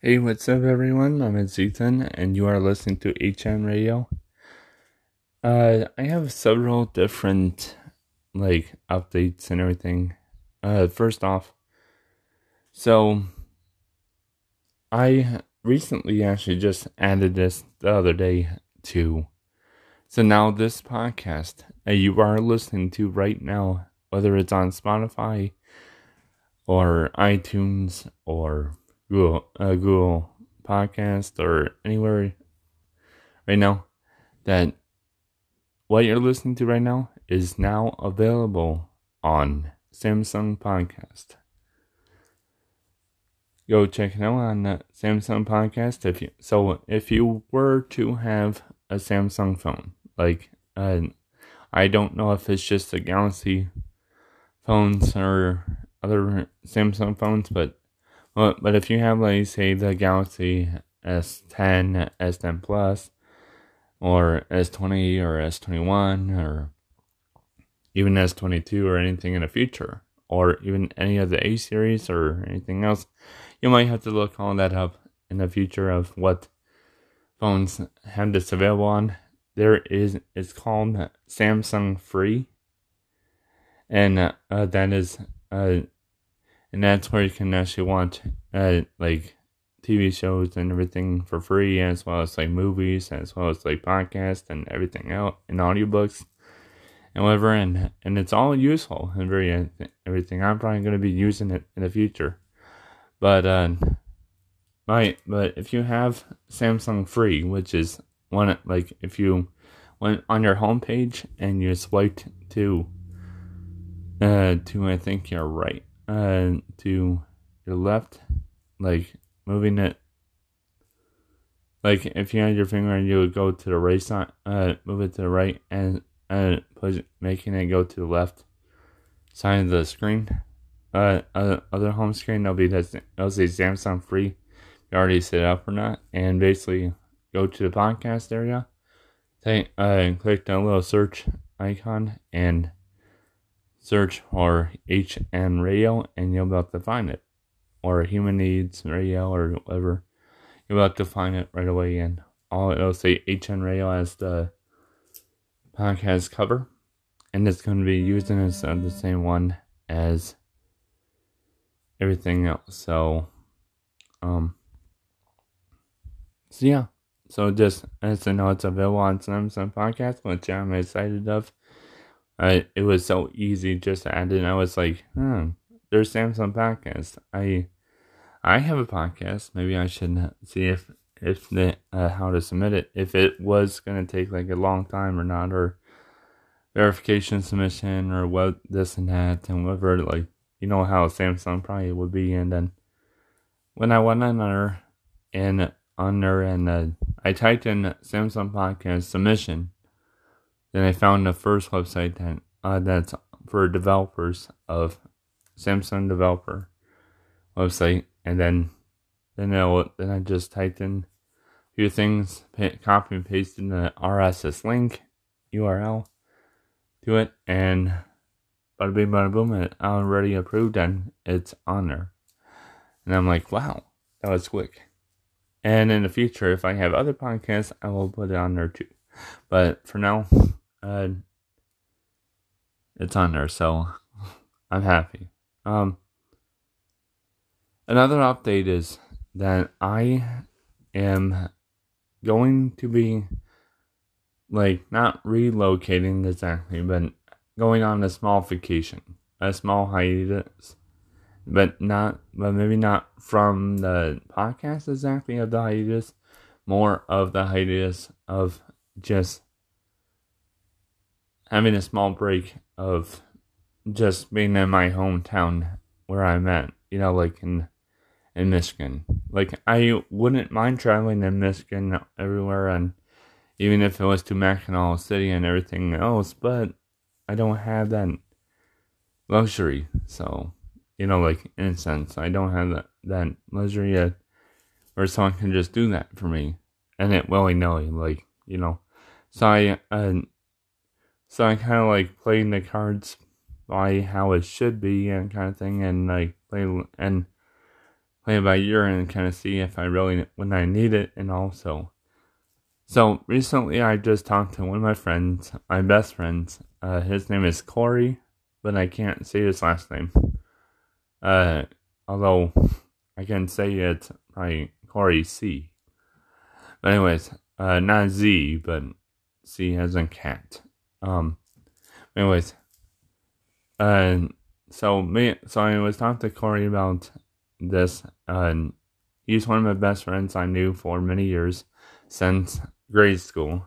Hey, what's up, everyone? I'm Ethan, and you are listening to HN Radio. Uh, I have several different like updates and everything. Uh, first off, so I recently actually just added this the other day to. So now this podcast uh, you are listening to right now, whether it's on Spotify or iTunes or Google uh, Google Podcast or anywhere right now that what you're listening to right now is now available on Samsung Podcast. Go check it out on the Samsung Podcast if you so if you were to have a Samsung phone like uh, I don't know if it's just the Galaxy phones or other Samsung phones but but if you have, like, say, the Galaxy S10, S10 Plus, or S20 or S21 or even S22 or anything in the future, or even any of the A series or anything else, you might have to look all that up in the future of what phones have this available on. There is, it's called Samsung Free, and uh, that is uh, and that's where you can actually watch uh, like TV shows and everything for free, as well as like movies, as well as like podcasts and everything out and audiobooks and whatever. And and it's all useful and very uh, everything. I'm probably going to be using it in the future, but uh, right. But if you have Samsung Free, which is one like if you went on your homepage and you swiped to uh to I think you're right uh, to your left, like moving it. Like if you had your finger and you would go to the right side, uh, move it to the right and uh, push, making it go to the left side of the screen. Uh, uh other home screen, that'll be that it'll say Samsung free. You already set up or not, and basically go to the podcast area. Take uh, click the little search icon and search for HN Radio and you'll be able to find it. Or Human Needs Radio or whatever. You'll be able to find it right away and all it'll say HN Radio as the podcast cover. And it's going to be using as uh, the same one as everything else. So, um, so yeah. So just as I know it's available on Samsung Podcast, which I'm excited of. I it was so easy just to add in. I was like, hmm, there's Samsung podcast. I I have a podcast. Maybe I should see if if the uh, how to submit it. If it was gonna take like a long time or not, or verification submission or what this and that and whatever. Like you know how Samsung probably would be. And then when I went on there and on there and uh, I typed in Samsung podcast submission then I found the first website that uh, that's for developers of Samsung developer website, and then then I then I just typed in a few things, copy and pasted the RSS link URL to it, and bada bing bada boom, it already approved and it's on there. And I'm like, wow, that was quick. And in the future, if I have other podcasts, I will put it on there too. But for now, uh, it's there, so I'm happy. Um, another update is that I am going to be like not relocating exactly, but going on a small vacation, a small hiatus, but not, but maybe not from the podcast exactly of the hiatus, more of the hiatus of just having a small break of just being in my hometown where I'm at, you know, like in in Michigan. Like I wouldn't mind traveling in Michigan everywhere and even if it was to Mackinaw City and everything else, but I don't have that luxury. So, you know, like in a sense, I don't have that, that luxury yet where someone can just do that for me. And it willy nilly, like, you know. So I uh, so I kind of like playing the cards by how it should be and kind of thing, and like play and play by ear and kind of see if I really when I need it and also so recently I just talked to one of my friends, my best friends. Uh, his name is Corey, but I can't say his last name. Uh, although I can say it's probably Corey C. But anyways, uh, not Z, but C as in cat. Um, anyways, uh, so me, so I was talking to Corey about this. Uh, he's one of my best friends I knew for many years since grade school,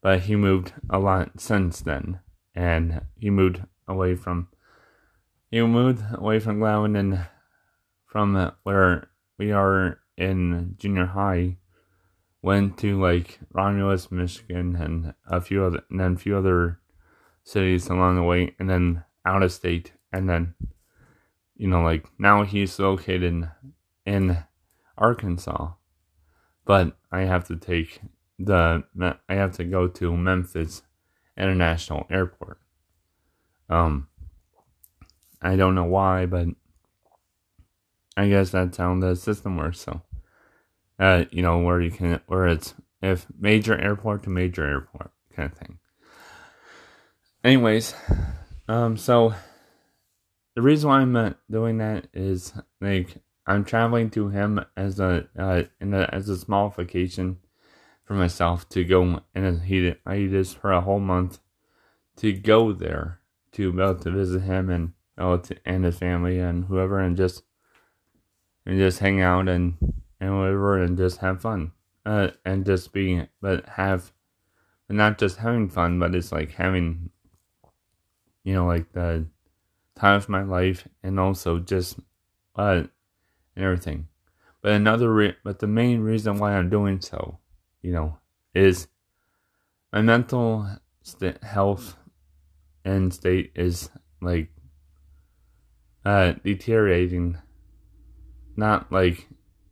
but he moved a lot since then, and he moved away from he moved away from Gladwin and from where we are in junior high. Went to like Romulus, Michigan, and a few other, and then a few other cities along the way, and then out of state, and then you know, like now he's located in Arkansas, but I have to take the I have to go to Memphis International Airport. Um, I don't know why, but I guess that's how the system works. So, uh, you know, where you can, where it's if major airport to major airport kind of thing. Anyways, um, so the reason why I'm doing that is like I'm traveling to him as a uh, in a, as a small vacation for myself to go and he I this for a whole month to go there to be able to visit him and oh, to, and his family and whoever and just and just hang out and and whatever and just have fun. Uh, and just be but have not just having fun but it's like having you know like the time of my life and also just uh and everything. But another re- but the main reason why I'm doing so you know is my mental st- health and state is like uh deteriorating. Not like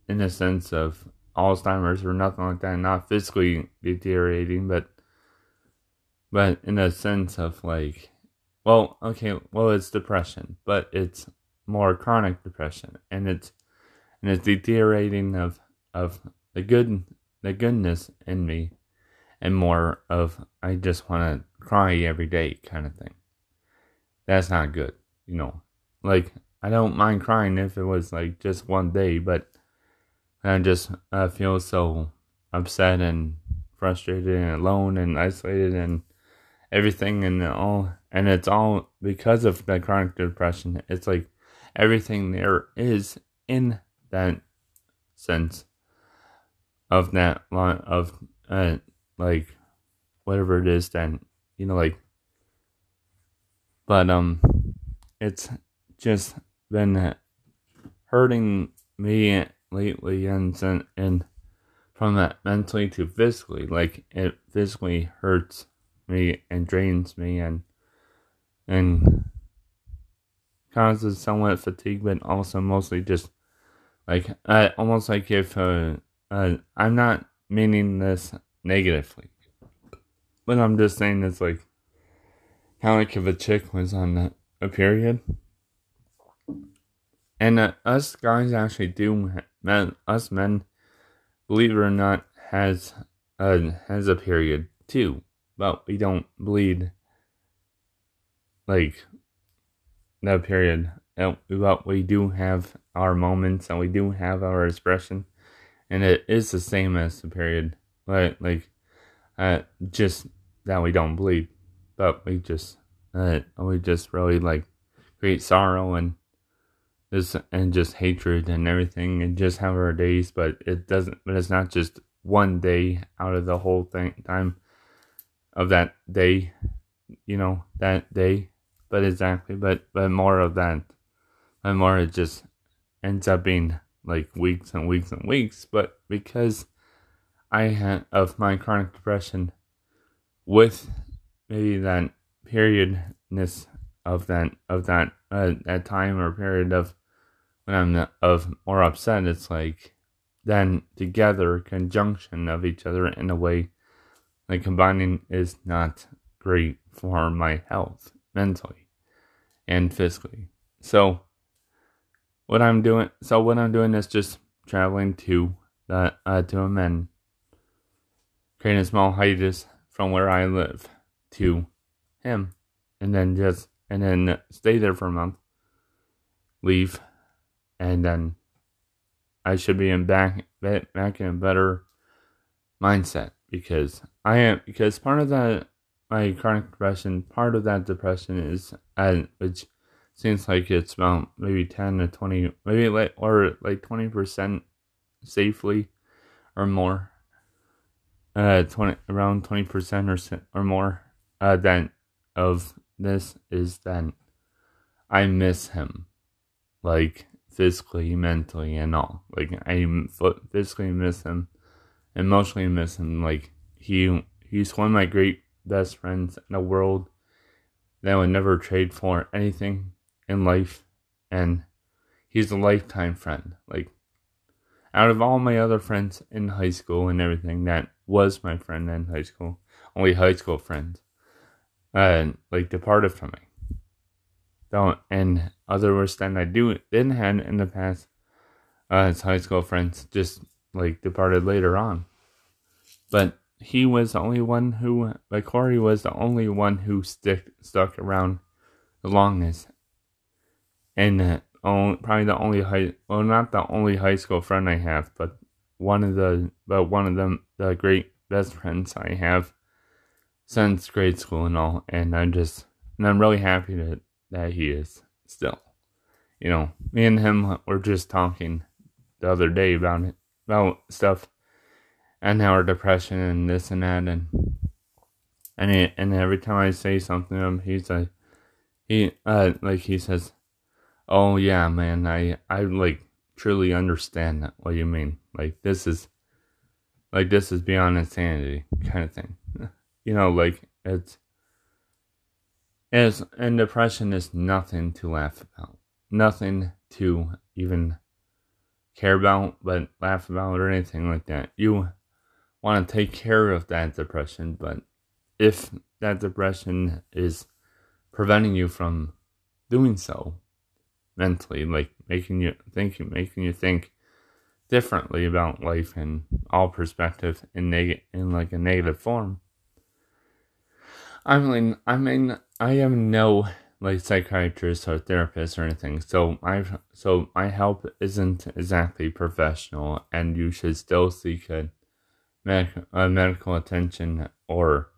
in the sense of alzheimer's or nothing like that not physically deteriorating but but in a sense of like well okay well it's depression but it's more chronic depression and it's and it's deteriorating of of the good the goodness in me and more of I just want to cry every day kind of thing. That's not good, you know. Like I don't mind crying if it was like just one day, but I just uh, feel so upset and frustrated and alone and isolated and everything and all and it's all because of the chronic depression. It's like everything there is in that sense of that line of uh, like whatever it is then you know like but um it's just been hurting me lately and and from that mentally to physically like it physically hurts me and drains me and and causes somewhat fatigue but also mostly just like uh, almost like if uh, uh, I'm not meaning this negatively, but I'm just saying it's like kind of like if a chick was on a period, and uh, us guys actually do, men, us men, believe it or not, has uh, has a period too, but we don't bleed like that period. But we do have our moments and we do have our expression and it is the same as the period, but like, uh, just that we don't bleed, but we just, uh, we just really like create sorrow and and just hatred and everything, and just have our days, but it doesn't. But it's not just one day out of the whole thing time of that day, you know, that day, but exactly, but but more of that, and more it just ends up being like weeks and weeks and weeks, but because I had of my chronic depression with maybe that periodness of that of that uh, that time or period of when I'm of more upset, it's like then together conjunction of each other in a way like combining is not great for my health mentally and physically. So what I'm doing. So what I'm doing is just traveling to the uh, to him and creating a small hiatus from where I live to him, and then just and then stay there for a month, leave, and then I should be in back back in a better mindset because I am because part of that my chronic depression part of that depression is uh, which seems like it's about maybe 10 to 20 maybe like or like 20% safely or more uh 20 around 20% or or more uh then of this is that I miss him. Like physically mentally and all like I physically miss him emotionally miss him like he he's one of my great best friends in the world that I would never trade for anything in life, and he's a lifetime friend. Like, out of all my other friends in high school and everything, that was my friend in high school, only high school friends, uh, like departed from me. Don't and other worse than I do didn't have in the past, uh, his high school friends just like departed later on. But he was the only one who, like Corey was the only one who stick stuck around the longest. And uh, only, probably the only high well not the only high school friend I have, but one of the but one of them the great best friends I have since grade school and all, and I'm just and I'm really happy that that he is still. You know, me and him were just talking the other day about it about stuff and our depression and this and that and and he, and every time I say something to him, he's like he uh like he says Oh yeah, man. I I like truly understand what you mean. Like this is like this is beyond insanity kind of thing. You know, like it's is and depression is nothing to laugh about. Nothing to even care about, but laugh about or anything like that. You want to take care of that depression, but if that depression is preventing you from doing so, mentally, like making you think, making you think differently about life and all perspective in neg- in like a negative form. I mean, I mean, I am no like psychiatrist or therapist or anything, so my so my help isn't exactly professional, and you should still seek a, medic- a medical attention or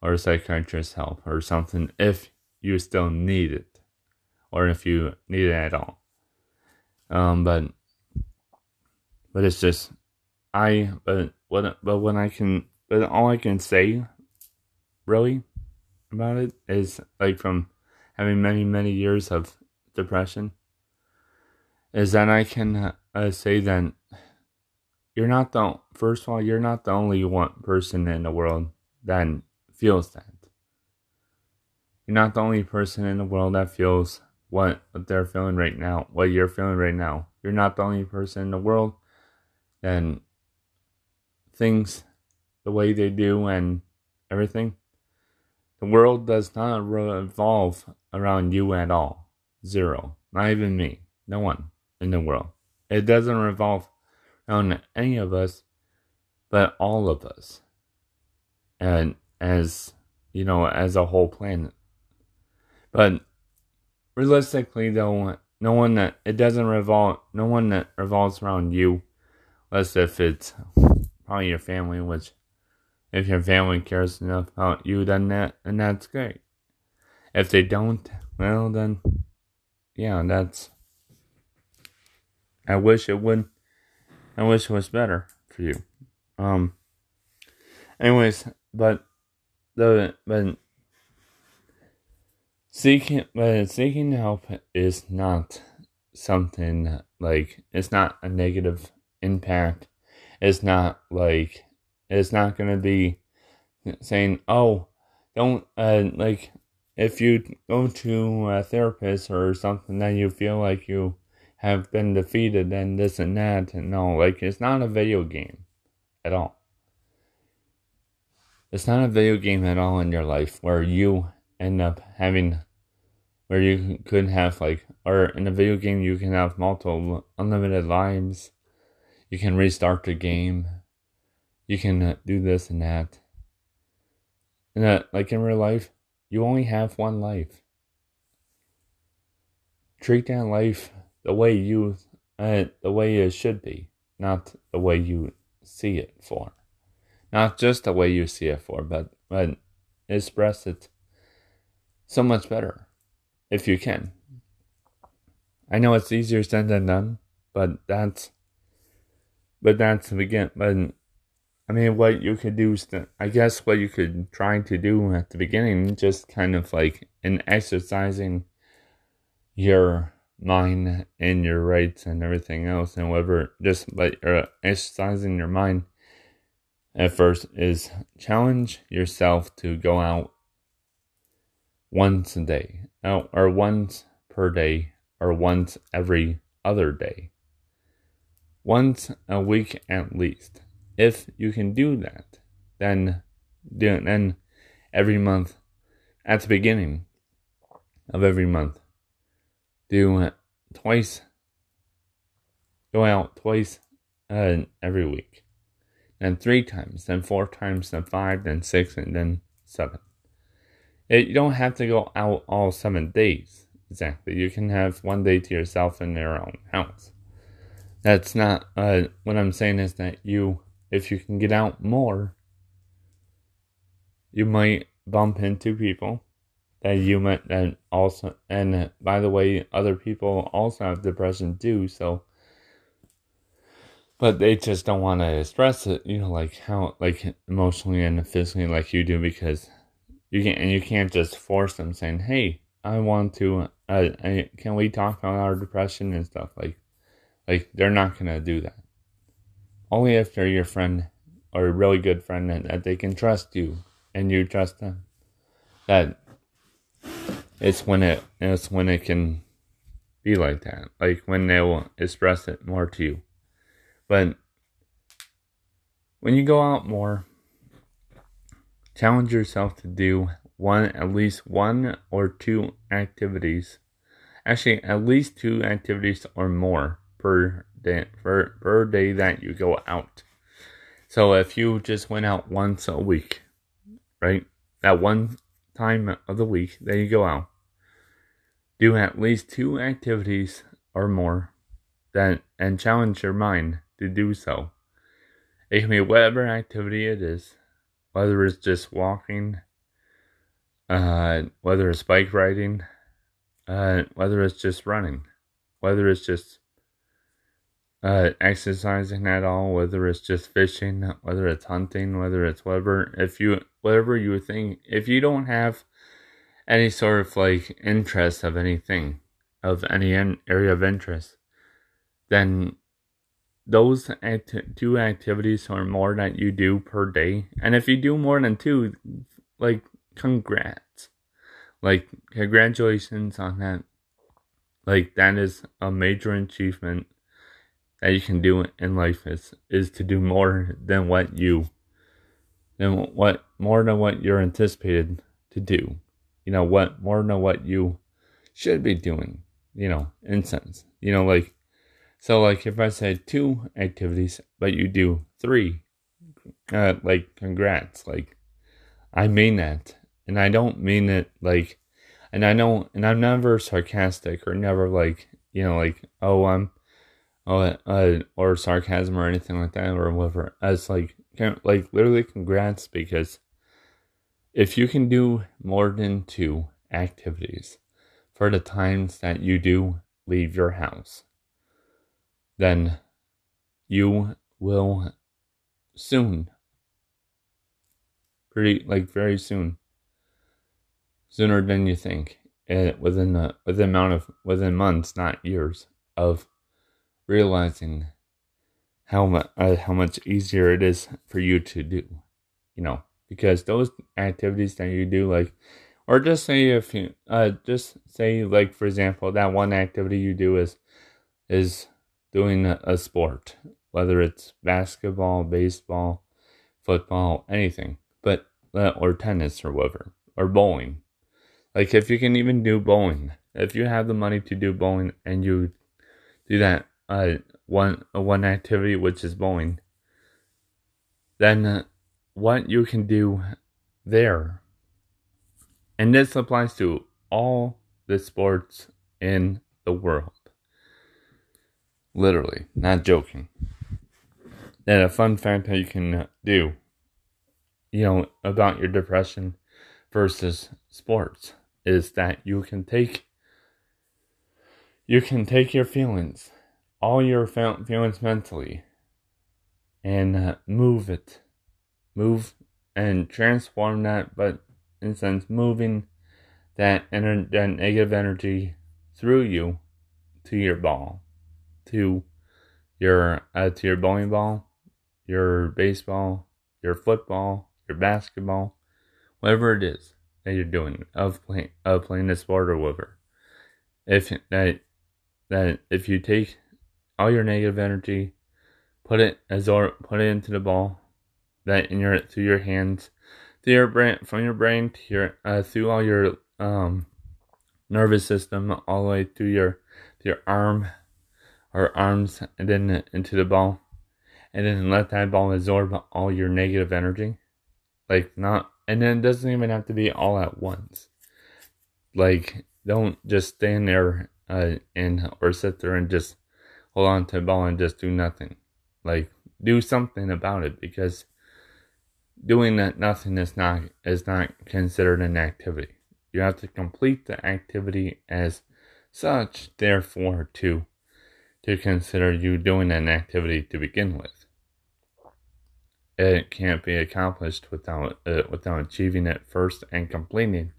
or psychiatrist help or something if you still need it or if you need it at all. Um, but but it's just I but what but when I can but all I can say really about it is like from having many many years of depression is that I can uh, say that you're not the first of all you're not the only one person in the world that feels that you're not the only person in the world that feels what, they're feeling right now, what you're feeling right now. You're not the only person in the world. And things the way they do and everything. The world does not revolve around you at all. Zero. Not even me. No one in the world. It doesn't revolve around any of us, but all of us. And as, you know, as a whole planet. But realistically though, no one that it doesn't revolve no one that revolves around you, unless if it's probably your family, which if your family cares enough about you then that and that's great. If they don't, well then yeah, that's I wish it would I wish it was better for you. Um anyways, but the but seeking but seeking help is not something like it's not a negative impact it's not like it's not going to be saying oh don't uh, like if you go to a therapist or something then you feel like you have been defeated and this and that and no like it's not a video game at all it's not a video game at all in your life where you end up having where you could have like, or in a video game you can have multiple unlimited lives. You can restart the game. You can uh, do this and that. And that, like in real life, you only have one life. Treat that life the way you, uh, the way it should be, not the way you see it for. Not just the way you see it for, but but express it so much better if you can. I know it's easier said than done, but that's but that's the begin. But I mean, what you could do is, I guess, what you could try to do at the beginning, just kind of like in exercising your mind and your rights and everything else, and whatever, just like uh, exercising your mind at first is challenge yourself to go out once a day, or once per day, or once every other day, once a week at least. If you can do that, then then every month, at the beginning of every month, do it twice, go out twice uh, every week then three times, then four times, then five, then six, and then seven. It, you don't have to go out all seven days exactly. You can have one day to yourself in your own house. That's not uh, what I'm saying is that you, if you can get out more, you might bump into people that you met that also and by the way other people also have depression too so but they just don't want to express it, you know, like how, like emotionally and physically, like you do, because you can't, and you can't just force them saying, "Hey, I want to, uh, can we talk about our depression and stuff?" Like, like they're not gonna do that. Only if they're your friend or a really good friend and that they can trust you and you trust them. That it's when it, it's when it can be like that. Like when they will express it more to you but when you go out more, challenge yourself to do one at least one or two activities. Actually, at least two activities or more per day per, per day that you go out. So if you just went out once a week, right? That one time of the week that you go out, do at least two activities or more that and challenge your mind to do so. It can be whatever activity it is, whether it's just walking, uh, whether it's bike riding, uh, whether it's just running, whether it's just uh, exercising at all, whether it's just fishing, whether it's hunting, whether it's whatever. If you whatever you think, if you don't have any sort of like interest of anything, of any area of interest, then those two activities or more that you do per day. And if you do more than two, like, congrats. Like, congratulations on that. Like, that is a major achievement that you can do in life is, is to do more than what you, than what, more than what you're anticipated to do. You know, what, more than what you should be doing, you know, in sense. You know, like, so, like, if I said two activities, but you do three, uh, like, congrats. Like, I mean that. And I don't mean it like, and I know, and I'm never sarcastic or never like, you know, like, oh, I'm, uh, or sarcasm or anything like that or whatever. As like, like, literally, congrats because if you can do more than two activities for the times that you do leave your house then you will soon, pretty like very soon, sooner than you think, uh, within the within amount of within months, not years, of realizing how much uh, how much easier it is for you to do, you know, because those activities that you do, like, or just say if you uh just say like for example that one activity you do is is doing a sport, whether it's basketball, baseball, football, anything, but uh, or tennis or whatever, or bowling. Like if you can even do bowling, if you have the money to do bowling and you do that uh one uh, one activity which is bowling, then uh, what you can do there, and this applies to all the sports in the world. Literally, not joking. And a fun fact that you can do, you know, about your depression versus sports is that you can take you can take your feelings, all your feelings mentally, and uh, move it, move and transform that, but in a sense, moving that, ener- that negative energy through you to your ball, to your uh, to your bowling ball, your baseball, your football, your basketball, whatever it is that you're doing of playing of playing a sport or whatever. If that that if you take all your negative energy, put it as or put it into the ball, that in your through your hands, through your brain from your brain to your uh, through all your um nervous system all the way through your your arm or arms and then into the ball. And then let that ball absorb all your negative energy. Like not and then it doesn't even have to be all at once. Like don't just stand there uh, and or sit there and just hold on to the ball and just do nothing like do something about it because doing that nothing is not is not considered an activity you have to complete the activity as such, therefore, to to consider you doing an activity to begin with. It can't be accomplished without uh, without achieving it first and completing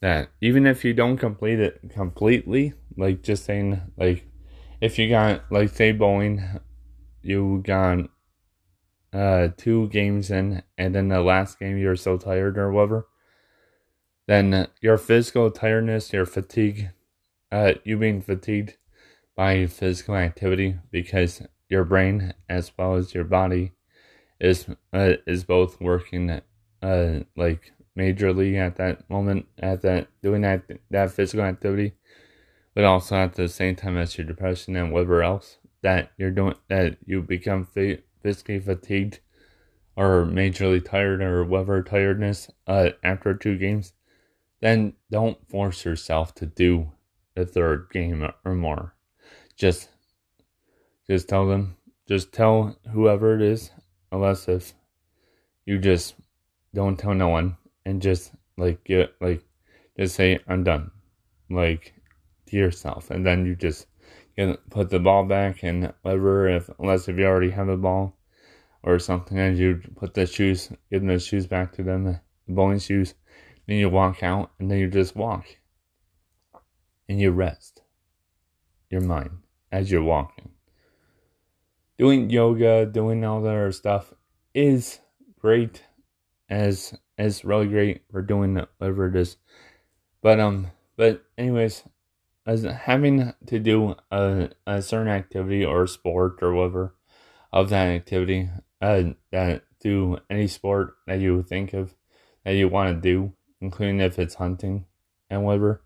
that. Even if you don't complete it completely, like just saying, like if you got like say bowling, you got uh two games in, and then the last game you're so tired or whatever then your physical tiredness, your fatigue, uh, you being fatigued by physical activity because your brain as well as your body is uh, is both working uh like majorly at that moment at that doing that that physical activity, but also at the same time as your depression and whatever else that you're doing that you become physically fatigued or majorly tired or whatever tiredness uh after two games then don't force yourself to do the third game or more. Just just tell them just tell whoever it is, unless if you just don't tell no one and just like get like just say I'm done. Like to yourself and then you just get put the ball back and whatever if unless if you already have a ball or something and you put the shoes give the shoes back to them the bowling shoes then you walk out and then you just walk. And you rest your mind as you're walking. Doing yoga, doing all that other stuff is great as as really great for doing whatever it is. But um but anyways, as having to do a, a certain activity or sport or whatever of that activity, uh, that do any sport that you think of that you want to do including if it's hunting and whatever.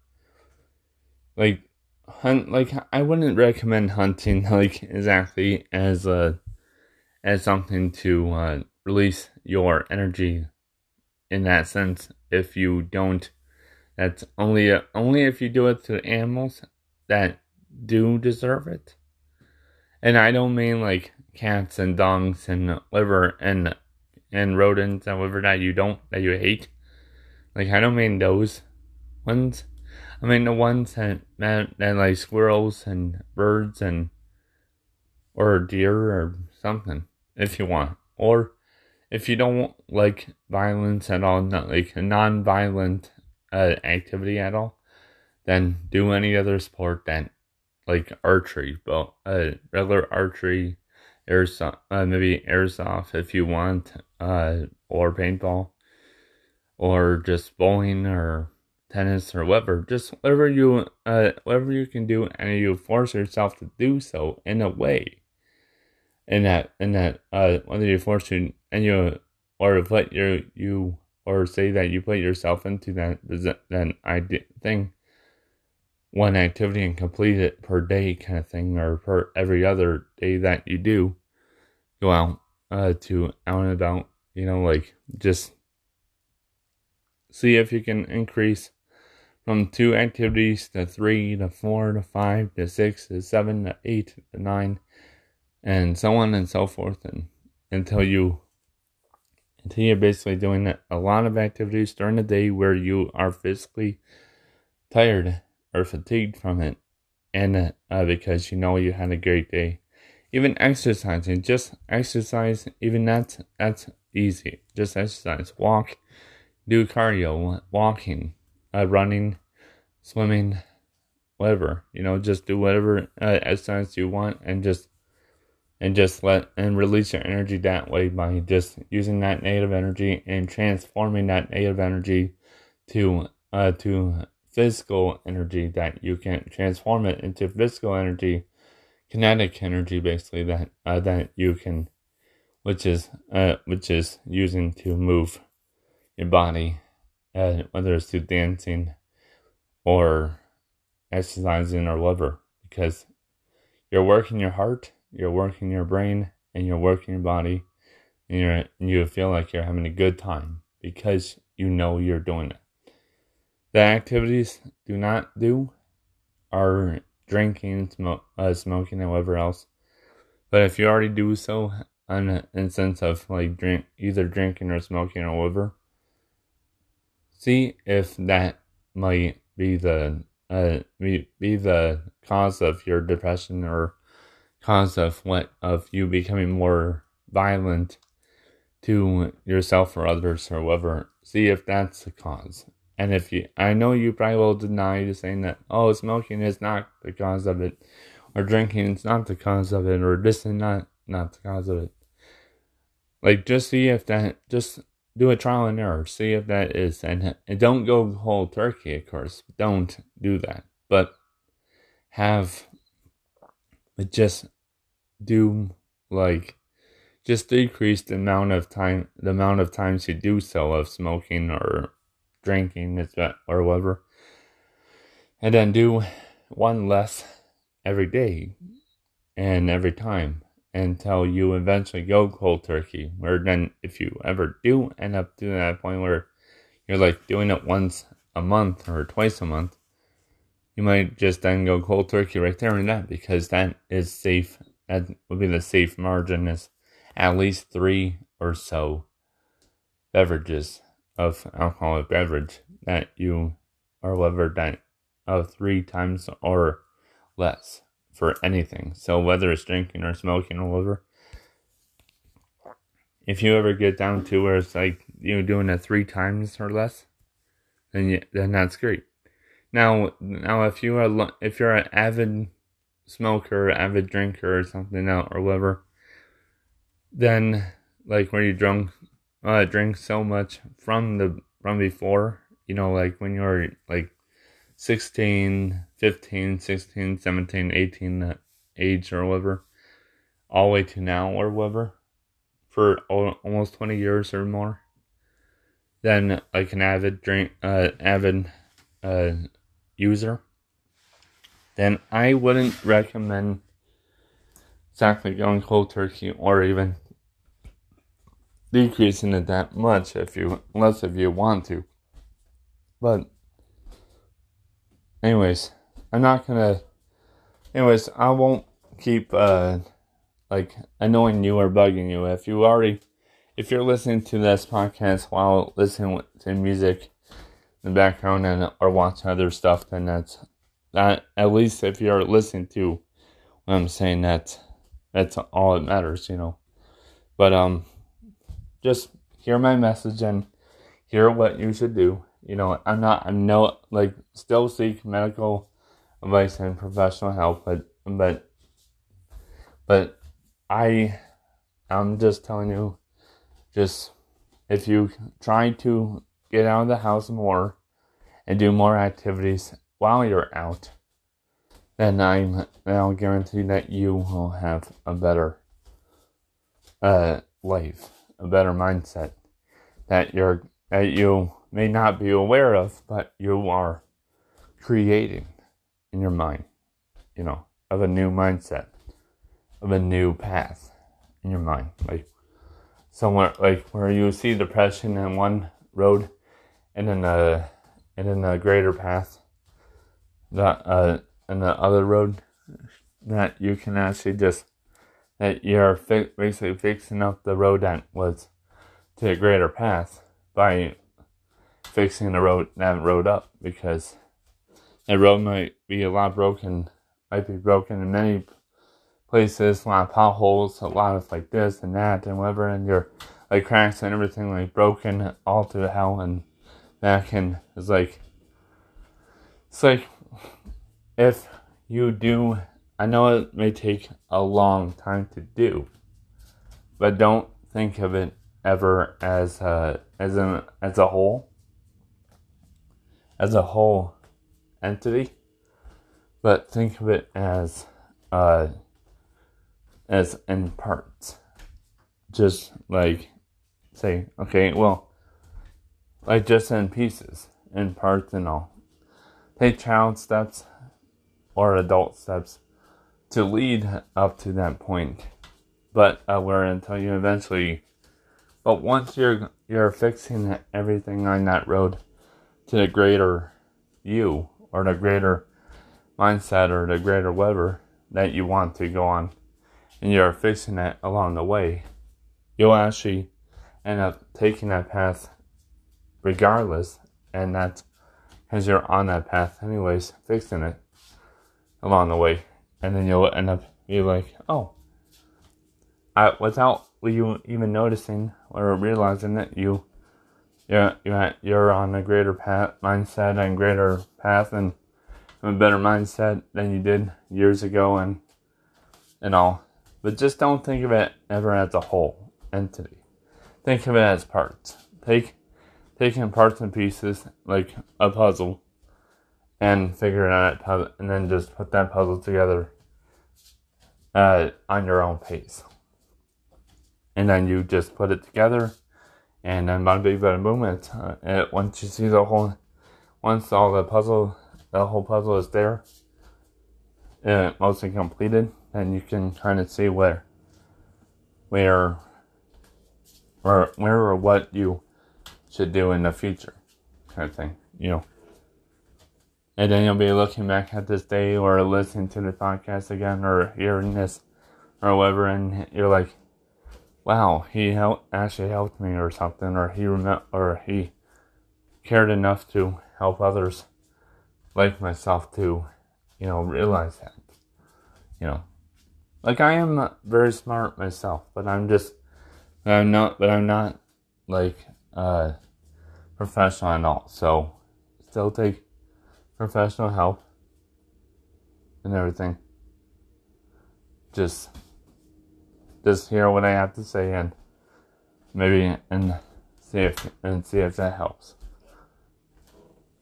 Like hunt like I wouldn't recommend hunting like exactly as a as something to uh, release your energy in that sense if you don't that's only uh, only if you do it to animals that do deserve it and i don't mean like cats and dogs and liver and and rodents and whatever that you don't that you hate like I don't mean those ones. I mean the ones that that, that like squirrels and birds and or deer or something if you want. Or if you don't like violence at all, not like non-violent uh, activity at all, then do any other sport than like archery, but uh, regular archery, airsoft, uh, maybe airsoft if you want, uh, or paintball or just bowling or tennis or whatever, just whatever you uh whatever you can do and you force yourself to do so in a way. In that in that uh whether you force you and you or put your you or say that you put yourself into that that idea thing. One activity and complete it per day kind of thing or per every other day that you do. Go out uh, to out and about you know like just see if you can increase from two activities to three to four to five to six to seven to eight to nine and so on and so forth and until you you're basically doing a lot of activities during the day where you are physically tired or fatigued from it. And uh, because you know you had a great day. Even exercising just exercise even that's that's easy. Just exercise walk do cardio walking uh, running swimming whatever. You know just do whatever uh, exercise you want and just and just let and release your energy that way by just using that negative energy and transforming that negative energy to uh to physical energy that you can transform it into physical energy kinetic energy basically that uh, that you can which is uh which is using to move your body uh, whether it's through dancing or exercising or whatever because you're working your heart you're working your brain and you're working your body and you're and you feel like you're having a good time because you know you're doing it. The activities do not do are drinking, smoke, uh, smoking, and whatever else. But if you already do so, in a sense of like drink, either drinking or smoking or whatever, see if that might be the uh be, be the cause of your depression or cause of what of you becoming more violent to yourself or others or whatever. See if that's the cause. And if you, I know you probably will deny the saying that, oh, smoking is not the cause of it, or drinking is not the cause of it, or this is not not the cause of it. Like, just see if that, just do a trial and error, see if that is, and, and don't go whole turkey, of course. Don't do that, but have, but just do like just decrease the amount of time the amount of times you do so of smoking or drinking or whatever. And then do one less every day and every time until you eventually go cold turkey where then if you ever do end up to that point where you're like doing it once a month or twice a month you might just then go cold turkey right there and then because that is safe that would be the safe margin is at least three or so beverages of alcoholic beverage that you are whatever that of three times or less for anything. So whether it's drinking or smoking or whatever. If you ever get down to where it's like you know doing it three times or less, then you, then that's great. Now now if you are if you're an avid smoker, avid drinker, or something out or whatever, then like when you drunk, uh, drink so much from the from before, you know, like when you're like 16, 15, 16, 17, 18 that age or whatever, all the way to now or whatever, for almost 20 years or more, then like an avid drink, uh, avid, uh, user, then I wouldn't recommend exactly going cold turkey or even decreasing it that much if you unless if you want to. But anyways, I'm not gonna anyways, I won't keep uh like annoying you or bugging you. If you already if you're listening to this podcast while listening to music in the background and or watching other stuff, then that's at least if you're listening to what I'm saying, that that's all that matters, you know. But um, just hear my message and hear what you should do. You know, I'm not, I'm no like still seek medical advice and professional help, but but but I, I'm just telling you, just if you try to get out of the house more and do more activities while you're out, then I'm I'll guarantee that you will have a better uh, life, a better mindset that you're that you may not be aware of, but you are creating in your mind, you know, of a new mindset, of a new path in your mind. Like somewhere like where you see depression in one road and then a and then a greater path that uh in the other road that you can actually just that you're fi- basically fixing up the road that was to a greater path by fixing the road that road up because that road might be a lot broken might be broken in many places, a lot of potholes, a lot of like this and that and whatever and your like cracks and everything like broken all to hell and back and it's like it's like if you do I know it may take a long time to do, but don't think of it ever as a, as an as a whole, as a whole entity, but think of it as uh, as in parts. Just like say, okay, well, like just in pieces, in parts and all. Take child steps or adult steps to lead up to that point. But uh, where until you eventually, but once you're you're fixing everything on that road to the greater you or the greater mindset or the greater whatever that you want to go on, and you're fixing it along the way, you'll actually end up taking that path regardless, and that's because you're on that path anyways, fixing it along the way and then you'll end up be like, oh, I, without you even noticing or realizing that you, you're, you're, you're on a greater path, mindset and greater path and a better mindset than you did years ago and, and all. But just don't think of it ever as a whole entity. Think of it as parts. Take, taking parts and pieces like a puzzle and figure it out and then just put that puzzle together uh, on your own pace. And then you just put it together, and then bada bing, bada boom. It, uh, it, once you see the whole, once all the puzzle, the whole puzzle is there, uh, mostly completed, then you can kind of see where, where, or where or what you should do in the future, kind of thing. You know. And then you'll be looking back at this day or listening to the podcast again or hearing this or whatever, and you're like, wow, he helped, actually helped me or something, or he rem- or he cared enough to help others like myself to, you know, realize that. You know, like I am very smart myself, but I'm just, I'm not, but I'm not like uh, professional at all. So still take professional help and everything. Just just hear what I have to say and maybe and see if and see if that helps.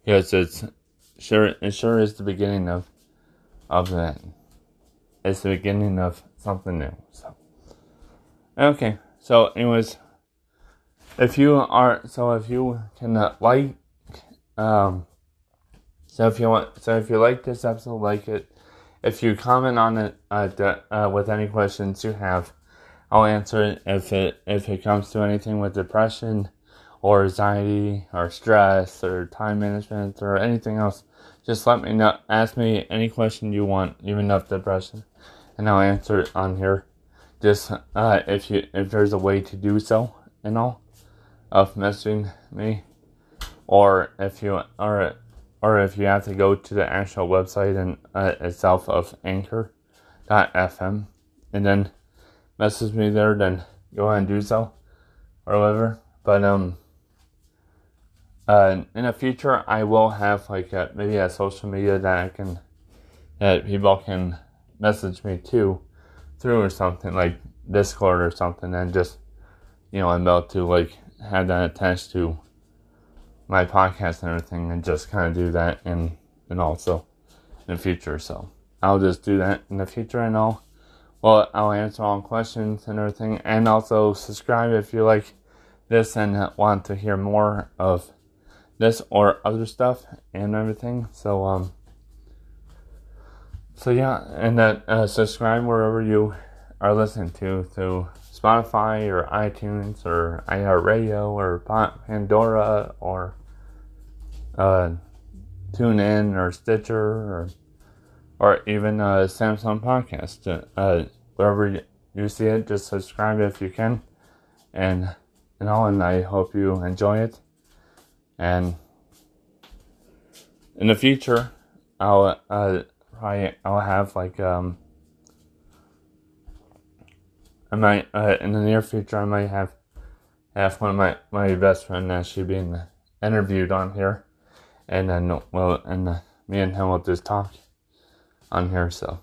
Yes, it's sure it sure is the beginning of of that. It's the beginning of something new. So okay. So anyways, if you are so if you can uh, like um so if you want, so if you like this episode, like it. If you comment on it uh, uh, with any questions you have, I'll answer it. If it if it comes to anything with depression, or anxiety, or stress, or time management, or anything else, just let me know. Ask me any question you want, even of depression, and I'll answer it on here. Just uh, if you if there's a way to do so and all, of messaging me, or if you or or if you have to go to the actual website and uh, itself of anchor.fm and then message me there, then go ahead and do so or whatever. But um, uh, in the future, I will have like a, maybe a social media that I can that people can message me to through or something like Discord or something, and just you know I'm about to like have that attached to my podcast and everything and just kind of do that and and also in the future. So I'll just do that in the future and I'll well I'll answer all questions and everything and also subscribe if you like this and want to hear more of this or other stuff and everything. So um so yeah, and that uh, subscribe wherever you are listening to, to Spotify or iTunes or iHeartRadio or Pandora or uh, TuneIn or Stitcher or or even uh, Samsung Podcast. Uh, wherever you, you see it, just subscribe if you can, and you know, and I hope you enjoy it. And in the future, I'll uh, probably I'll have like um. I might uh, in the near future I might have have one of my my best friend actually being interviewed on here, and then well and uh, me and him will just talk on here so.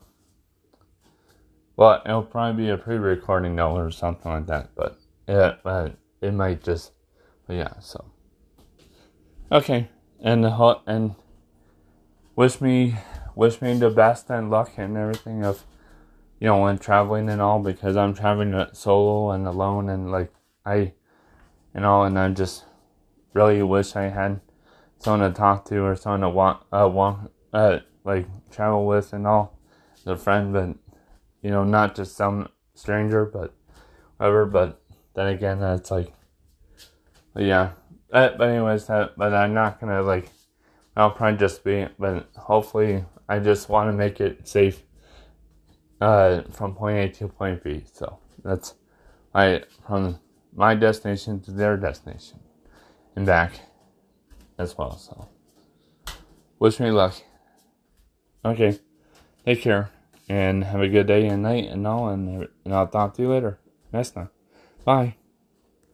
Well, it'll probably be a pre-recording though or something like that, but yeah, but it might just, yeah. So okay, and the hot and wish me wish me the best and luck and everything of you know when traveling and all because I'm traveling solo and alone and like I you know and I just really wish I had someone to talk to or someone to want uh want uh like travel with and all a friend but you know not just some stranger but whatever but then again that's like yeah. But, but anyways that but I'm not gonna like I'll probably just be but hopefully I just want to make it safe uh, from point A to point B. So that's my from my destination to their destination and back as well. So wish me luck. Okay, take care and have a good day and night and all, and, and I'll talk to you later next time. Bye.